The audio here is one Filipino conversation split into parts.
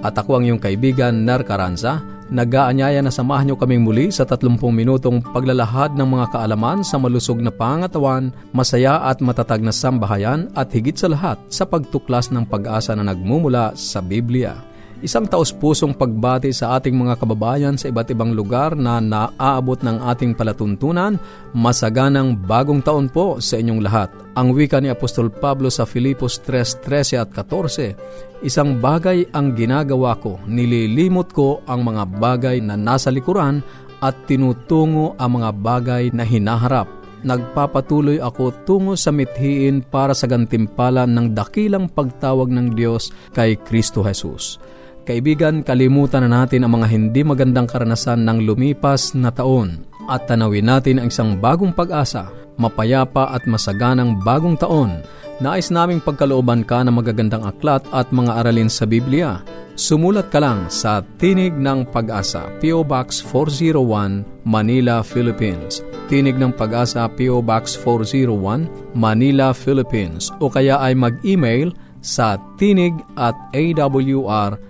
at ako ang iyong kaibigan, Ner Caranza, nag-aanyaya na samahan niyo kaming muli sa 30 minutong paglalahad ng mga kaalaman sa malusog na pangatawan, masaya at matatag na sambahayan at higit sa lahat sa pagtuklas ng pag-asa na nagmumula sa Biblia. Isang taos-pusong pagbati sa ating mga kababayan sa iba't ibang lugar na naaabot ng ating palatuntunan. Masaganang bagong taon po sa inyong lahat. Ang wika ni Apostol Pablo sa Filipos 3.13 at 14, Isang bagay ang ginagawa ko, nililimot ko ang mga bagay na nasa likuran at tinutungo ang mga bagay na hinaharap nagpapatuloy ako tungo sa mithiin para sa gantimpala ng dakilang pagtawag ng Diyos kay Kristo Jesus. Kaibigan, kalimutan na natin ang mga hindi magandang karanasan ng lumipas na taon at tanawin natin ang isang bagong pag-asa, mapayapa at masaganang bagong taon. Nais naming pagkalooban ka ng magagandang aklat at mga aralin sa Biblia. Sumulat ka lang sa Tinig ng Pag-asa, P.O. Box 401, Manila, Philippines. Tinig ng Pag-asa, P.O. Box 401, Manila, Philippines. O kaya ay mag-email sa tinig at awr.com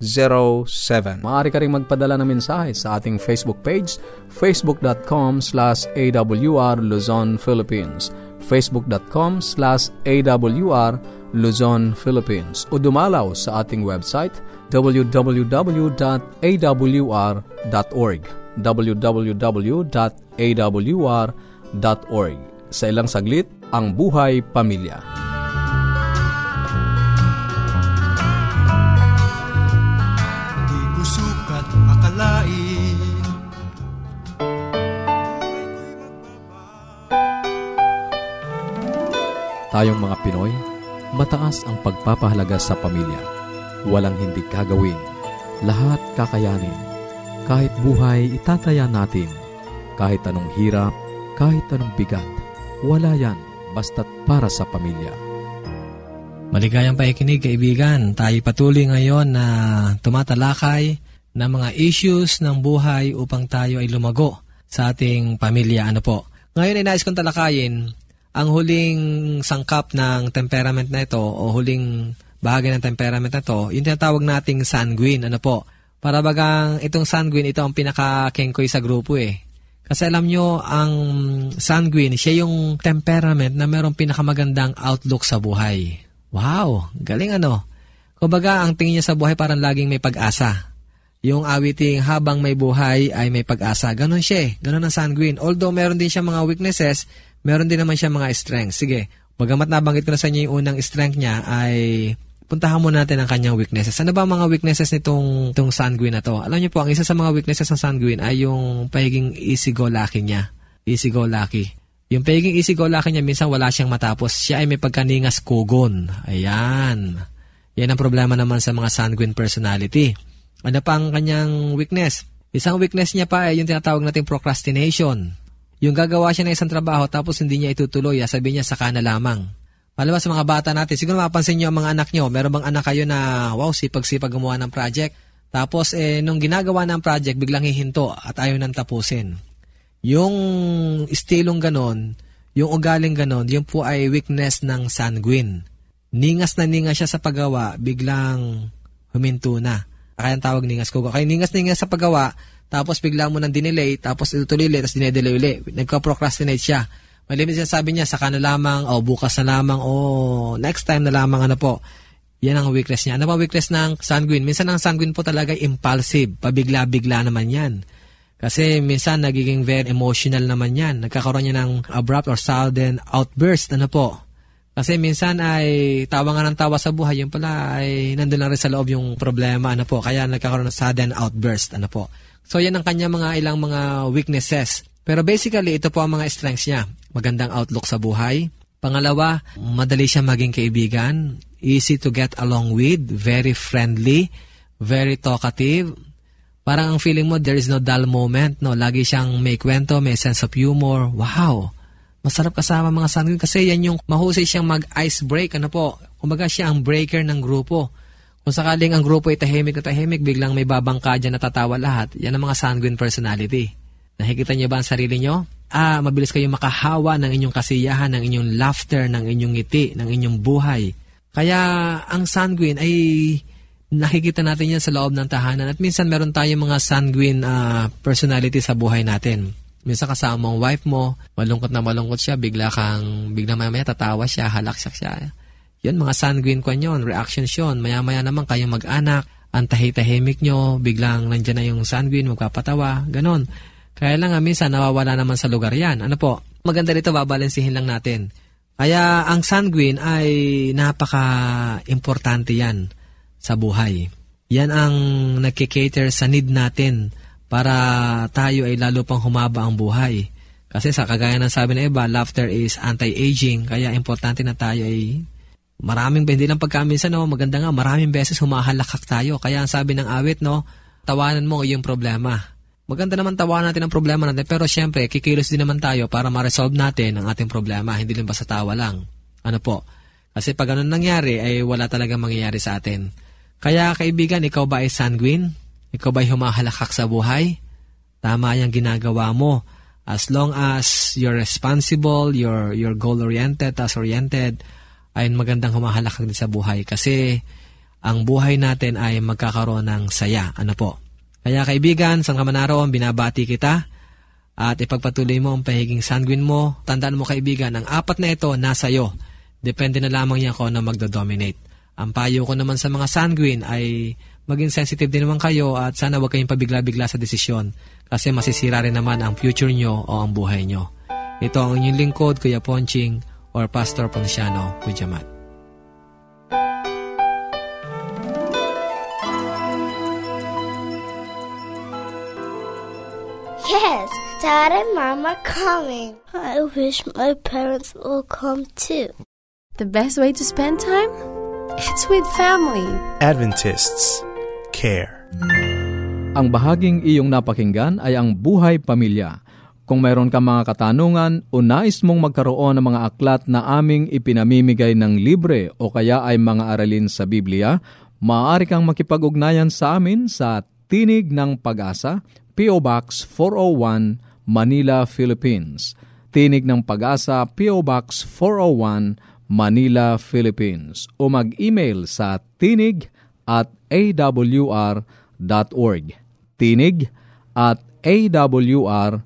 0917. Maaari ka rin magpadala ng mensahe sa ating Facebook page, facebook.com slash awr Luzon, Philippines, facebook.com slash awr Luzon, Philippines, o dumalaw sa ating website, www.awr.org www.awr.org Sa ilang saglit, ang buhay pamilya. Tayong mga Pinoy, mataas ang pagpapahalaga sa pamilya. Walang hindi kagawin. Lahat kakayanin. Kahit buhay, itataya natin. Kahit anong hirap, kahit anong bigat. Wala yan, basta't para sa pamilya. Maligayang paikinig, kaibigan. Tayo patuloy ngayon na tumatalakay ng mga issues ng buhay upang tayo ay lumago sa ating pamilya. Ano po? Ngayon ay nais kong talakayin ang huling sangkap ng temperament na ito o huling bahagi ng temperament na ito, yung tinatawag nating sanguine. Ano po? Para bagang itong sanguine, ito ang pinaka-kengkoy sa grupo eh. Kasi alam nyo, ang sanguine, siya yung temperament na mayroong pinakamagandang outlook sa buhay. Wow! Galing ano? Kumbaga, ang tingin niya sa buhay parang laging may pag-asa. Yung awiting habang may buhay ay may pag-asa. Ganon siya eh. Ganon ang sanguine. Although meron din siya mga weaknesses, meron din naman siya mga strength. Sige, bagamat nabanggit ko na sa inyo yung unang strength niya ay puntahan muna natin ang kanyang weaknesses. Ano ba mga weaknesses nitong itong sanguine na to? Alam niyo po, ang isa sa mga weaknesses ng sanguine ay yung pagiging easy-go-lucky niya. Easy-go-lucky. Yung pagiging easy-go-lucky niya, minsan wala siyang matapos. Siya ay may pagkaningas kugon. Ayan. Yan ang problema naman sa mga sanguine personality. Ano pa ang kanyang weakness? Isang weakness niya pa ay yung tinatawag nating procrastination. Yung gagawa siya ng isang trabaho tapos hindi niya itutuloy, ah, sabi niya saka na lamang. Palabas sa mga bata natin, siguro mapansin niyo ang mga anak niyo, meron bang anak kayo na wow, sipag-sipag gumawa ng project? Tapos eh, nung ginagawa ng project, biglang hihinto at ayaw nang tapusin. Yung estilong ganon, yung ugaling ganon, yun po ay weakness ng sanguine. Ningas na ningas siya sa paggawa, biglang huminto na. Kaya ang tawag ningas ko. Kaya ningas-ningas sa paggawa, tapos bigla mo nang dinelay, tapos itutuloy ulit, tapos dinedelay ulit. Nagka-procrastinate siya. May limit siya sabi niya, saka na lamang, o bukas na lamang, o next time na lamang, ano po. Yan ang weakness niya. Ano ba weakness ng sanguine? Minsan ang sanguine po talaga impulsive, pabigla-bigla naman yan. Kasi minsan nagiging very emotional naman yan. Nagkakaroon niya ng abrupt or sudden outburst. Ano po? Kasi minsan ay tawa nga ng tawa sa buhay, yung pala ay nandun lang rin sa loob yung problema, ano po. Kaya nagkakaroon ng sudden outburst, ano po. So yan ang kanya mga ilang mga weaknesses. Pero basically, ito po ang mga strengths niya. Magandang outlook sa buhay. Pangalawa, madali siya maging kaibigan. Easy to get along with. Very friendly. Very talkative. Parang ang feeling mo, there is no dull moment. No? Lagi siyang may kwento, may sense of humor. Wow! Masarap kasama mga sanguine kasi yan yung mahusay siyang mag-ice break. Ano po? Kumbaga siya ang breaker ng grupo. Kung sakaling ang grupo ay tahimik na tahimik, biglang may babangka dyan natatawa lahat, yan ang mga sanguine personality. Nakikita niyo ba ang sarili niyo? Ah, mabilis kayong makahawa ng inyong kasiyahan, ng inyong laughter, ng inyong ngiti, ng inyong buhay. Kaya ang sanguine ay nakikita natin yan sa loob ng tahanan at minsan meron tayong mga sanguine uh, personality sa buhay natin. Minsan kasama mong wife mo, malungkot na malungkot siya, bigla kang, bigla maya tatawa siya, halaksak siya. Yan, mga sanguine kwan yun, reactions yun. Maya-maya naman kayong mag-anak, ang tahi-tahimik nyo, biglang nandyan na yung sanguine, magpapatawa, ganon. Kaya lang nga, minsan nawawala naman sa lugar yan. Ano po? Maganda rito, babalansihin lang natin. Kaya ang sanguine ay napaka-importante yan sa buhay. Yan ang nagkikater sa need natin para tayo ay lalo pang humaba ang buhay. Kasi sa kagaya ng sabi ng iba, laughter is anti-aging, kaya importante na tayo ay maraming, hindi lang pagkaminsan, no, maganda nga, maraming beses humahalakak tayo. Kaya ang sabi ng awit, no, tawanan mo yung problema. Maganda naman tawanan natin ang problema natin, pero syempre, kikilos din naman tayo para ma-resolve natin ang ating problema, hindi lang basta tawa lang. Ano po? Kasi pag ganun nangyari, ay wala talaga mangyayari sa atin. Kaya kaibigan, ikaw ba ay sanguine? Ikaw ba'y humahalakak sa buhay? Tama yung ginagawa mo. As long as you're responsible, you're, you're goal-oriented, task-oriented, ay magandang humahalakak din sa buhay. Kasi ang buhay natin ay magkakaroon ng saya. Ano po? Kaya kaibigan, sa kaman binabati kita at ipagpatuloy mo ang pahiging sanguine mo. Tandaan mo kaibigan, ang apat na ito nasa iyo. Depende na lamang yan kung ano magdo-dominate. Ang payo ko naman sa mga sanguine ay maging sensitive din naman kayo at sana huwag kayong pabigla-bigla sa desisyon kasi masisira rin naman ang future nyo o ang buhay nyo. Ito ang inyong lingkod, Kuya Ponching or Pastor Ponciano Pujamat. Yes, Dad and Mom are coming. I wish my parents will come too. The best way to spend time? It's with family. Adventists care. Ang bahaging iyong napakinggan ay ang buhay pamilya. Kung mayroon ka mga katanungan o nais mong magkaroon ng mga aklat na aming ipinamimigay ng libre o kaya ay mga aralin sa Biblia, maaari kang makipag-ugnayan sa amin sa Tinig ng Pag-asa, P.O. Box 401, Manila, Philippines. Tinig ng Pag-asa, P.O. Box 401, Manila, Philippines. O mag-email sa tinig at awr.org. Tinig at awr.org.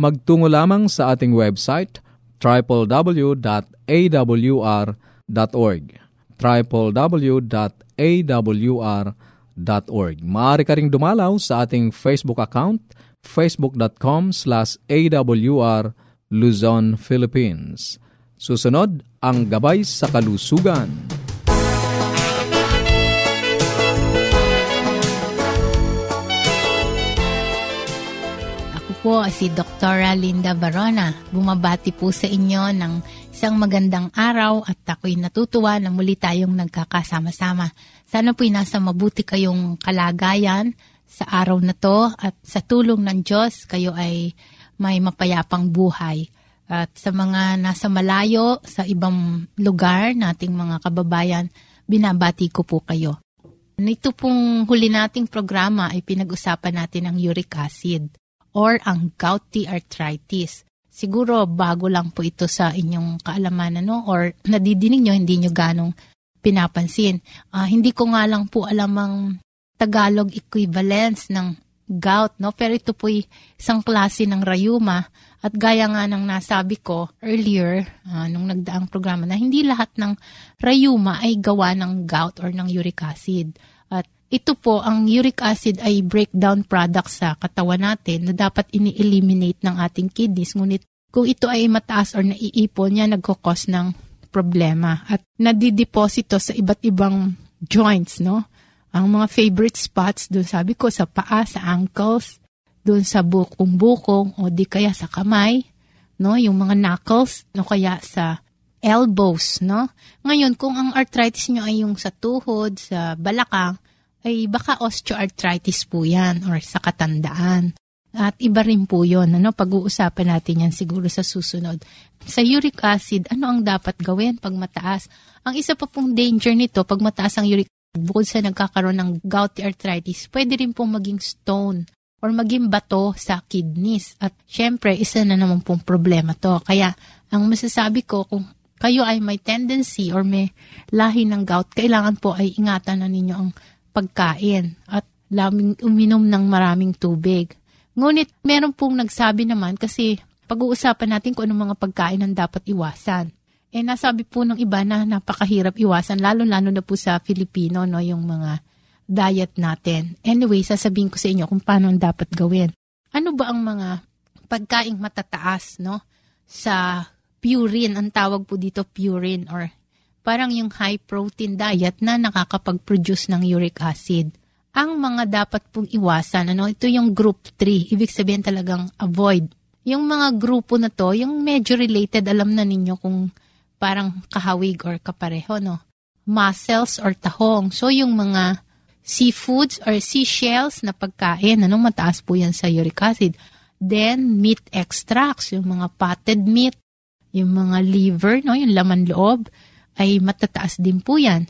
magtungo lamang sa ating website www.awr.org www.awr.org Maaari ka ring dumalaw sa ating Facebook account facebook.com slash awr Luzon, Philippines. Susunod, ang Gabay sa Kalusugan. Po si Dr. Linda Barona. Bumabati po sa inyo ng isang magandang araw at ako'y natutuwa na muli tayong nagkakasama-sama. Sana po'y nasa mabuti kayong kalagayan sa araw na to at sa tulong ng Diyos kayo ay may mapayapang buhay. At sa mga nasa malayo, sa ibang lugar nating mga kababayan, binabati ko po kayo. Nito pong huli nating programa ay pinag-usapan natin ang uric acid or ang gouty arthritis. Siguro bago lang po ito sa inyong kaalaman ano or nadidinig nyo, hindi nyo ganong pinapansin. Uh, hindi ko nga lang po alam ang Tagalog equivalence ng gout, no? Pero ito po isang klase ng rayuma at gaya nga ng nasabi ko earlier uh, nung nagdaang programa na hindi lahat ng rayuma ay gawa ng gout or ng uric acid. Ito po, ang uric acid ay breakdown product sa katawan natin na dapat ini-eliminate ng ating kidneys. Ngunit kung ito ay mataas or naiipon niya, nagkakos ng problema at nadideposito sa iba't ibang joints, no? Ang mga favorite spots doon sabi ko sa paa, sa ankles, doon sa bukong-bukong o di kaya sa kamay, no? Yung mga knuckles, no? Kaya sa elbows, no? Ngayon, kung ang arthritis nyo ay yung sa tuhod, sa balakang, ay baka osteoarthritis po yan or sa katandaan. At iba rin po yun. Ano? Pag-uusapan natin yan siguro sa susunod. Sa uric acid, ano ang dapat gawin pag mataas? Ang isa pa pong danger nito, pag mataas ang uric acid, bukod sa nagkakaroon ng gouty arthritis, pwede rin pong maging stone or maging bato sa kidneys. At syempre, isa na naman pong problema to. Kaya, ang masasabi ko, kung kayo ay may tendency or may lahi ng gout, kailangan po ay ingatan na ninyo ang pagkain at laming uminom ng maraming tubig. Ngunit meron pong nagsabi naman kasi pag-uusapan natin kung anong mga pagkain ang dapat iwasan. Eh nasabi po ng iba na napakahirap iwasan, lalo-lalo na po sa Filipino, no, yung mga diet natin. Anyway, sasabihin ko sa inyo kung paano ang dapat gawin. Ano ba ang mga pagkaing matataas, no? Sa purine, ang tawag po dito purine or parang yung high protein diet na nakakapag-produce ng uric acid ang mga dapat pong iwasan. Ano? Ito yung group 3. Ibig sabihin talagang avoid. Yung mga grupo na to, yung medyo related, alam na ninyo kung parang kahawig or kapareho, no? Mussels or tahong. So, yung mga seafoods or seashells na pagkain, ano, mataas po yan sa uric acid. Then, meat extracts, yung mga potted meat, yung mga liver, no, yung laman loob, ay matataas din po yan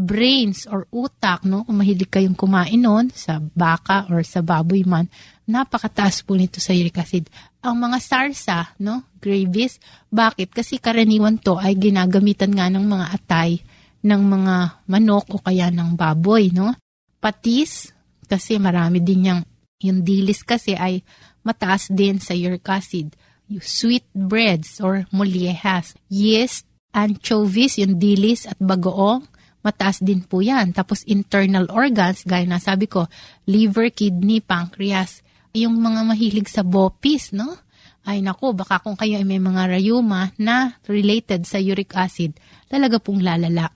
brains or utak, no? Kung mahilig kayong kumain noon sa baka or sa baboy man, napakataas po nito sa uric acid. Ang mga sarsa, no? Gravies. Bakit? Kasi karaniwan to ay ginagamitan nga ng mga atay ng mga manok o kaya ng baboy, no? Patis, kasi marami din yung, yung dilis kasi ay mataas din sa uric acid. Sweet breads or mollejas. Yeast, anchovies, yung dilis at bagoong mataas din po yan. Tapos internal organs, gaya na sabi ko, liver, kidney, pancreas, yung mga mahilig sa bopis, no? Ay nako, baka kung kayo ay may mga rayuma na related sa uric acid, talaga pong lalala.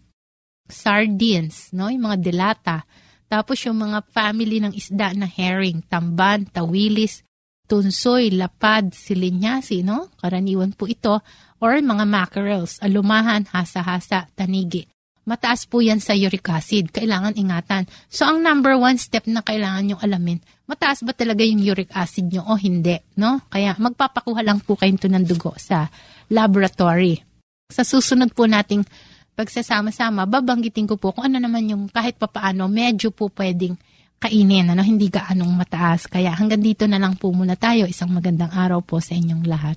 Sardines, no? Yung mga delata. Tapos yung mga family ng isda na herring, tamban, tawilis, tunsoy, lapad, silinyasi, no? Karaniwan po ito. Or mga mackerels, alumahan, hasa-hasa, tanigi mataas po yan sa uric acid. Kailangan ingatan. So, ang number one step na kailangan nyo alamin, mataas ba talaga yung uric acid nyo o hindi? No? Kaya magpapakuha lang po kayo ng dugo sa laboratory. Sa susunod po nating pagsasama-sama, babanggitin ko po kung ano naman yung kahit papaano, medyo po pwedeng kainin, ano, hindi gaanong mataas. Kaya hanggang dito na lang po muna tayo. Isang magandang araw po sa inyong lahat.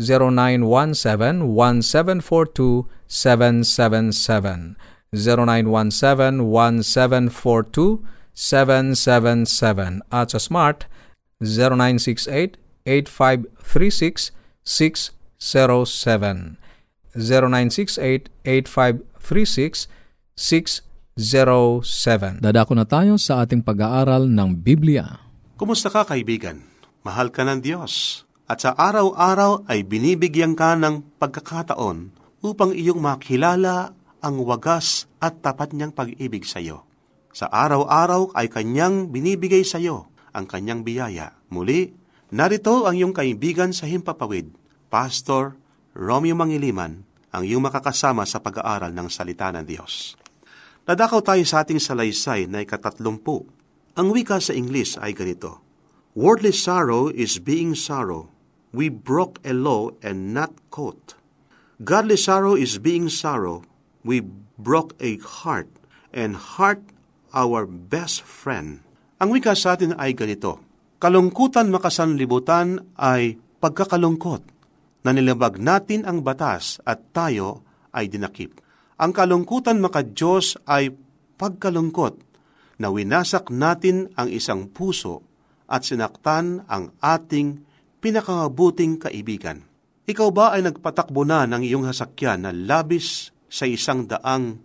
0917-1742-777. 0917-1742-777. At sa Smart, 0968-8536-607. 0968-8536-607. Dadako na tayo sa ating pag-aaral ng Biblia. Kumusta ka kaibigan? Mahal ka ng Diyos. At sa araw-araw ay binibigyan ka ng pagkakataon upang iyong makilala ang wagas at tapat niyang pag-ibig sa iyo. Sa araw-araw ay kanyang binibigay sa iyo ang kanyang biyaya. Muli, narito ang iyong kaibigan sa Himpapawid, Pastor Romeo Mangiliman, ang iyong makakasama sa pag-aaral ng salita ng Diyos. Nadakaw tayo sa ating salaysay na ikatatlumpu. Ang wika sa Ingles ay ganito, Worldly sorrow is being sorrow. We broke a law and not caught. Godly sorrow is being sorrow. We broke a heart, and heart our best friend. Ang wika sa atin ay ganito, Kalungkutan makasanlibutan ay pagkakalungkot na nilabag natin ang batas at tayo ay dinakip. Ang kalungkutan makadiyos ay pagkalungkot na winasak natin ang isang puso at sinaktan ang ating pinakabuting kaibigan. Ikaw ba ay nagpatakbo na ng iyong hasakyan na labis sa isang daang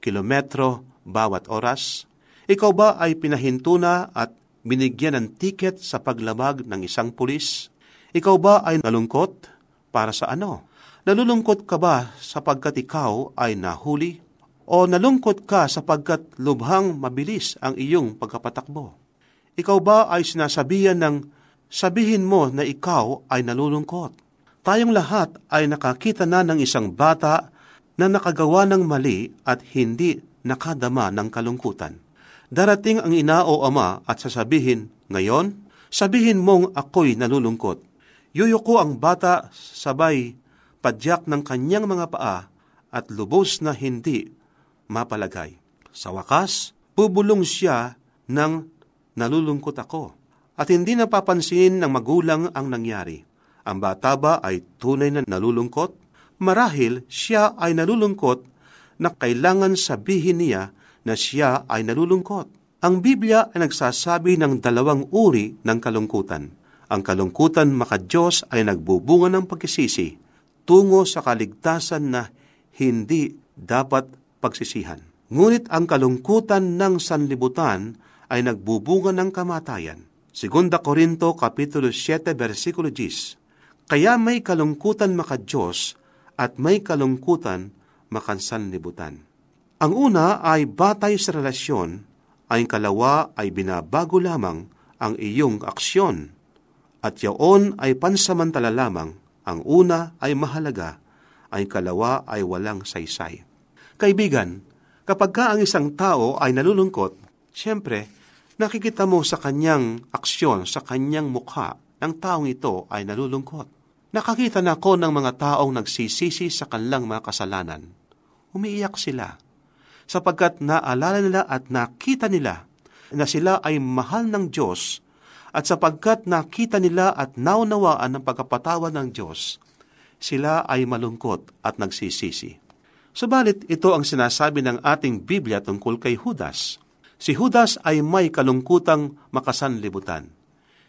kilometro bawat oras? Ikaw ba ay pinahinto na at binigyan ng tiket sa paglabag ng isang pulis? Ikaw ba ay nalungkot? Para sa ano? Nalulungkot ka ba sapagkat ikaw ay nahuli? O nalungkot ka sapagkat lubhang mabilis ang iyong pagkapatakbo? Ikaw ba ay sinasabihan ng sabihin mo na ikaw ay nalulungkot? Tayong lahat ay nakakita na ng isang bata na nakagawa ng mali at hindi nakadama ng kalungkutan. Darating ang ina o ama at sasabihin, Ngayon, sabihin mong ako'y nalulungkot. Yuyuko ang bata sabay padyak ng kanyang mga paa at lubos na hindi mapalagay. Sa wakas, bubulong siya ng nalulungkot ako. At hindi napapansin ng magulang ang nangyari. Ang bata ba ay tunay na nalulungkot? Marahil siya ay nalulungkot na kailangan sabihin niya na siya ay nalulungkot. Ang Biblia ay nagsasabi ng dalawang uri ng kalungkutan. Ang kalungkutan makadiyos ay nagbubunga ng pagkisisi tungo sa kaligtasan na hindi dapat pagsisihan. Ngunit ang kalungkutan ng sanlibutan ay nagbubunga ng kamatayan. Segunda Korinto Kapitulo 7 versikulo 10 Kaya may kalungkutan makadiyos at may kalungkutan makansanlibutan. Ang una ay batay sa relasyon, ay kalawa ay binabago lamang ang iyong aksyon, at yaon ay pansamantala lamang, ang una ay mahalaga, ay kalawa ay walang saysay. Kaibigan, kapag ka ang isang tao ay nalulungkot, siyempre, nakikita mo sa kanyang aksyon, sa kanyang mukha, ng taong ito ay nalulungkot. Nakakita na ako ng mga taong nagsisisi sa kanilang mga kasalanan. Umiiyak sila, sapagkat naalala nila at nakita nila na sila ay mahal ng Diyos at sapagkat nakita nila at naunawaan ng pagkapatawa ng Diyos, sila ay malungkot at nagsisisi. Subalit ito ang sinasabi ng ating Biblia tungkol kay Judas. Si Judas ay may kalungkutang makasanlibutan.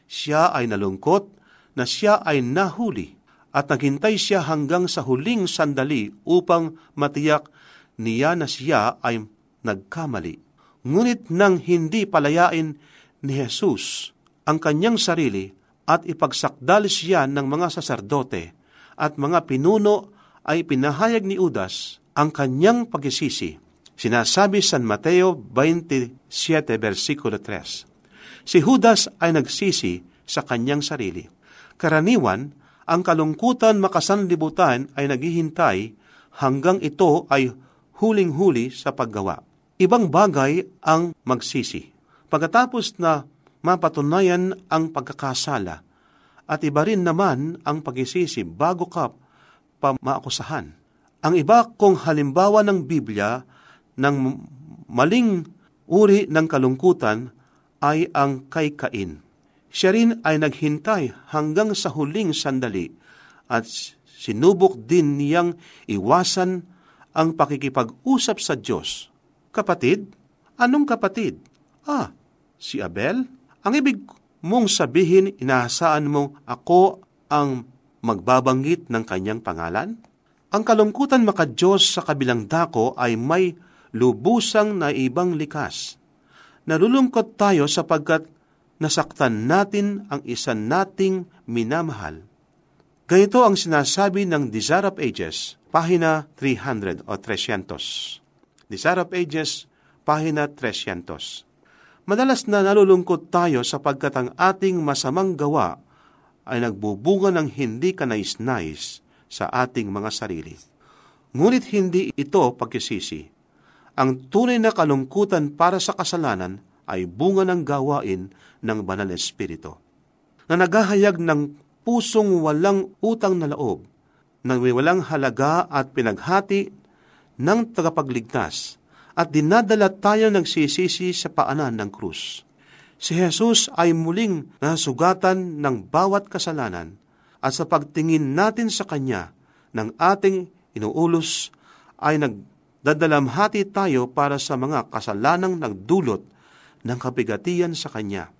Siya ay nalungkot na siya ay nahuli at naghintay siya hanggang sa huling sandali upang matiyak niya na siya ay nagkamali. Ngunit nang hindi palayain ni Jesus ang kanyang sarili at ipagsakdal siya ng mga saserdote at mga pinuno ay pinahayag ni Judas ang kanyang pagisisi Sinasabi San Mateo 27 versikulo 3. Si Judas ay nagsisi sa kanyang sarili. Karaniwan, ang kalungkutan makasanlibutan ay naghihintay hanggang ito ay huling-huli sa paggawa. Ibang bagay ang magsisi. Pagkatapos na mapatunayan ang pagkakasala, at iba rin naman ang pagisisi bago ka pa maakusahan. Ang iba kong halimbawa ng Biblia ng maling uri ng kalungkutan ay ang kay Cain. Siya rin ay naghintay hanggang sa huling sandali at sinubok din niyang iwasan ang pakikipag-usap sa Diyos. Kapatid? Anong kapatid? Ah, si Abel? Ang ibig mong sabihin, inahasaan mong ako ang magbabanggit ng kanyang pangalan? Ang kalungkutan makadiyos sa kabilang dako ay may lubusang na ibang likas. Nalulungkot tayo sapagkat nasaktan natin ang isa nating minamahal. Ganito ang sinasabi ng Desire of Ages, pahina 300 o 300. Desire of Ages, pahina 300. Madalas na nalulungkot tayo sapagkat ang ating masamang gawa ay nagbubunga ng hindi kanais-nais sa ating mga sarili. Ngunit hindi ito pagkisisi. Ang tunay na kalungkutan para sa kasalanan ay bunga ng gawain ng banal na espiritu na naghahayag ng pusong walang utang na loob, nang walang halaga at pinaghati ng tagapagligtas at dinadala tayo ng sisisi sa paanan ng krus. Si Jesus ay muling nasugatan ng bawat kasalanan at sa pagtingin natin sa Kanya ng ating inuulos ay nagdadalamhati tayo para sa mga kasalanang nagdulot ng kabigatian sa Kanya.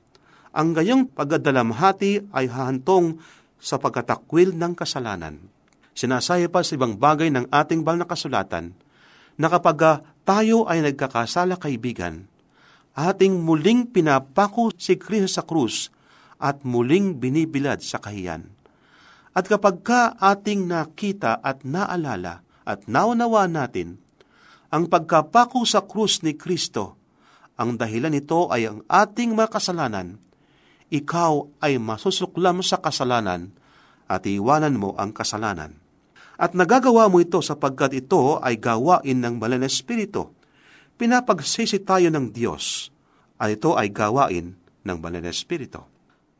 Ang gayong pagdadalamhati ay hahantong sa pagkatakwil ng kasalanan. Sinasaya pa sa ibang bagay ng ating bang nakasulatan na kapag tayo ay nagkakasala kaibigan, ating muling pinapako si Kristo sa krus at muling binibilad sa kahiyan. At kapag ka ating nakita at naalala at naunawa natin ang pagkapako sa krus ni Kristo, ang dahilan nito ay ang ating mga kasalanan, ikaw ay masusuklam sa kasalanan at iwanan mo ang kasalanan. At nagagawa mo ito sapagkat ito ay gawain ng Banal na Espiritu. Pinapagsisi tayo ng Diyos at ito ay gawain ng Banal na Espiritu.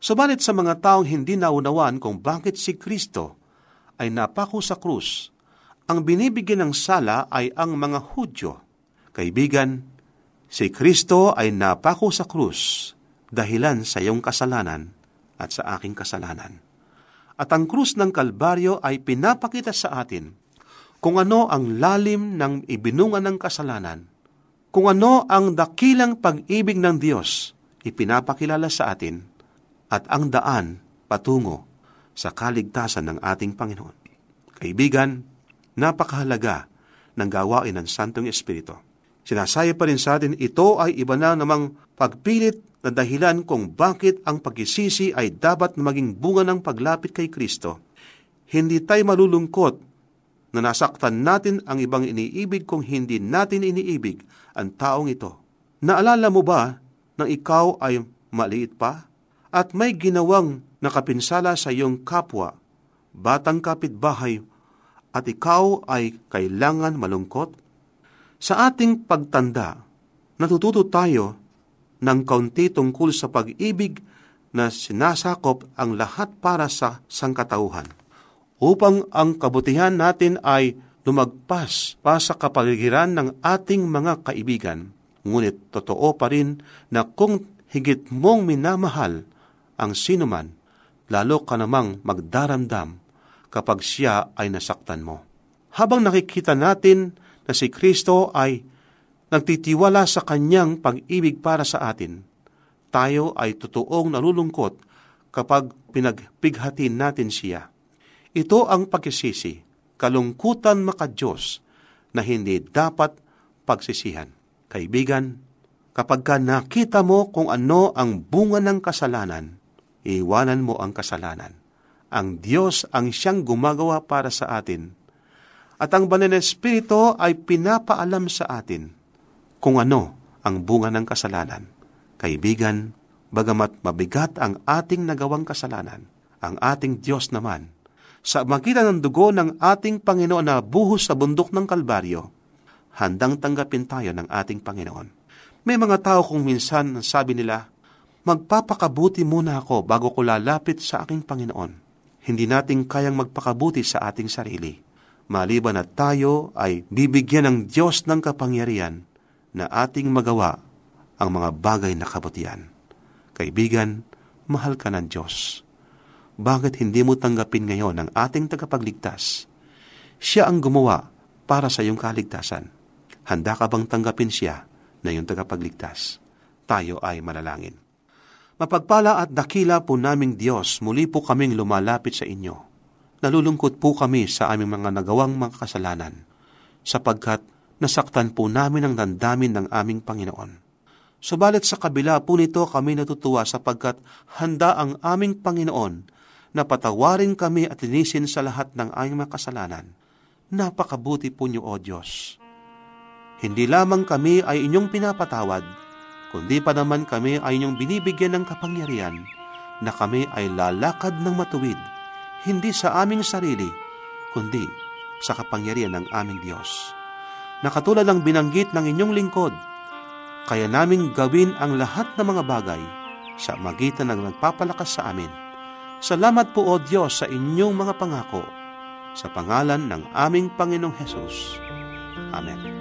Subalit sa mga taong hindi naunawaan kung bakit si Kristo ay napako sa krus, ang binibigyan ng sala ay ang mga Hudyo. Kaibigan, si Kristo ay napako sa krus dahilan sa iyong kasalanan at sa aking kasalanan. At ang krus ng Kalbaryo ay pinapakita sa atin kung ano ang lalim ng ibinunga ng kasalanan, kung ano ang dakilang pag-ibig ng Diyos ipinapakilala sa atin, at ang daan patungo sa kaligtasan ng ating Panginoon. Kaibigan, napakahalaga ng gawain ng Santong Espiritu. Sinasaya pa rin sa atin, ito ay iba na namang pagpilit na dahilan kung bakit ang pagisisi ay dapat na maging bunga ng paglapit kay Kristo. Hindi tayo malulungkot na nasaktan natin ang ibang iniibig kung hindi natin iniibig ang taong ito. Naalala mo ba na ikaw ay maliit pa? at may ginawang nakapinsala sa iyong kapwa, batang kapitbahay, at ikaw ay kailangan malungkot? Sa ating pagtanda, natututo tayo ng kaunti tungkol sa pag-ibig na sinasakop ang lahat para sa sangkatauhan, upang ang kabutihan natin ay lumagpas pa sa kapaligiran ng ating mga kaibigan. Ngunit totoo pa rin na kung higit mong minamahal ang sinuman, lalo ka namang magdaramdam kapag siya ay nasaktan mo. Habang nakikita natin na si Kristo ay nagtitiwala sa kanyang pag-ibig para sa atin, tayo ay totoong nalulungkot kapag pinagpighatin natin siya. Ito ang pagkisisi, kalungkutan makadiyos na hindi dapat pagsisihan. Kaibigan, kapag ka nakita mo kung ano ang bunga ng kasalanan, iwanan mo ang kasalanan. Ang Diyos ang siyang gumagawa para sa atin. At ang banal na Espiritu ay pinapaalam sa atin kung ano ang bunga ng kasalanan. Kaibigan, bagamat mabigat ang ating nagawang kasalanan, ang ating Diyos naman, sa magitan ng dugo ng ating Panginoon na buhos sa bundok ng Kalbaryo, handang tanggapin tayo ng ating Panginoon. May mga tao kung minsan sabi nila, magpapakabuti muna ako bago ko lalapit sa aking Panginoon. Hindi natin kayang magpakabuti sa ating sarili. Maliban at tayo ay bibigyan ng Diyos ng kapangyarihan na ating magawa ang mga bagay na kabutihan. Kaibigan, mahal ka ng Diyos. Bakit hindi mo tanggapin ngayon ang ating tagapagligtas? Siya ang gumawa para sa iyong kaligtasan. Handa ka bang tanggapin siya na iyong tagapagligtas? Tayo ay manalangin. Mapagpala at dakila po naming Diyos, muli po kaming lumalapit sa inyo. Nalulungkot po kami sa aming mga nagawang mga kasalanan, sapagkat nasaktan po namin ang dandamin ng aming Panginoon. Subalit sa kabila po nito kami natutuwa sapagkat handa ang aming Panginoon na patawarin kami at linisin sa lahat ng aming makasalanan. Napakabuti po niyo, O Diyos. Hindi lamang kami ay inyong pinapatawad, kundi pa naman kami ay inyong binibigyan ng kapangyarihan na kami ay lalakad ng matuwid, hindi sa aming sarili, kundi sa kapangyarihan ng aming Diyos. Nakatulad ng binanggit ng inyong lingkod, kaya naming gawin ang lahat ng mga bagay sa magitan ng nagpapalakas sa amin. Salamat po o Diyos sa inyong mga pangako, sa pangalan ng aming Panginoong Hesus. Amen.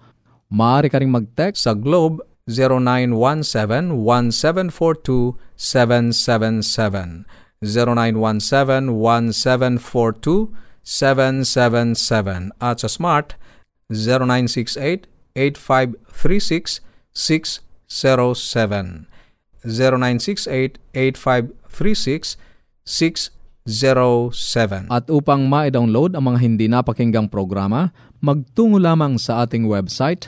Maaari ka rin mag-text sa Globe 0917-1742-777. 0917-1742-777. At sa Smart, 0968-8536-607. 0968-8536-607. At upang ma-download ang mga hindi napakinggang programa, magtungo lamang sa ating website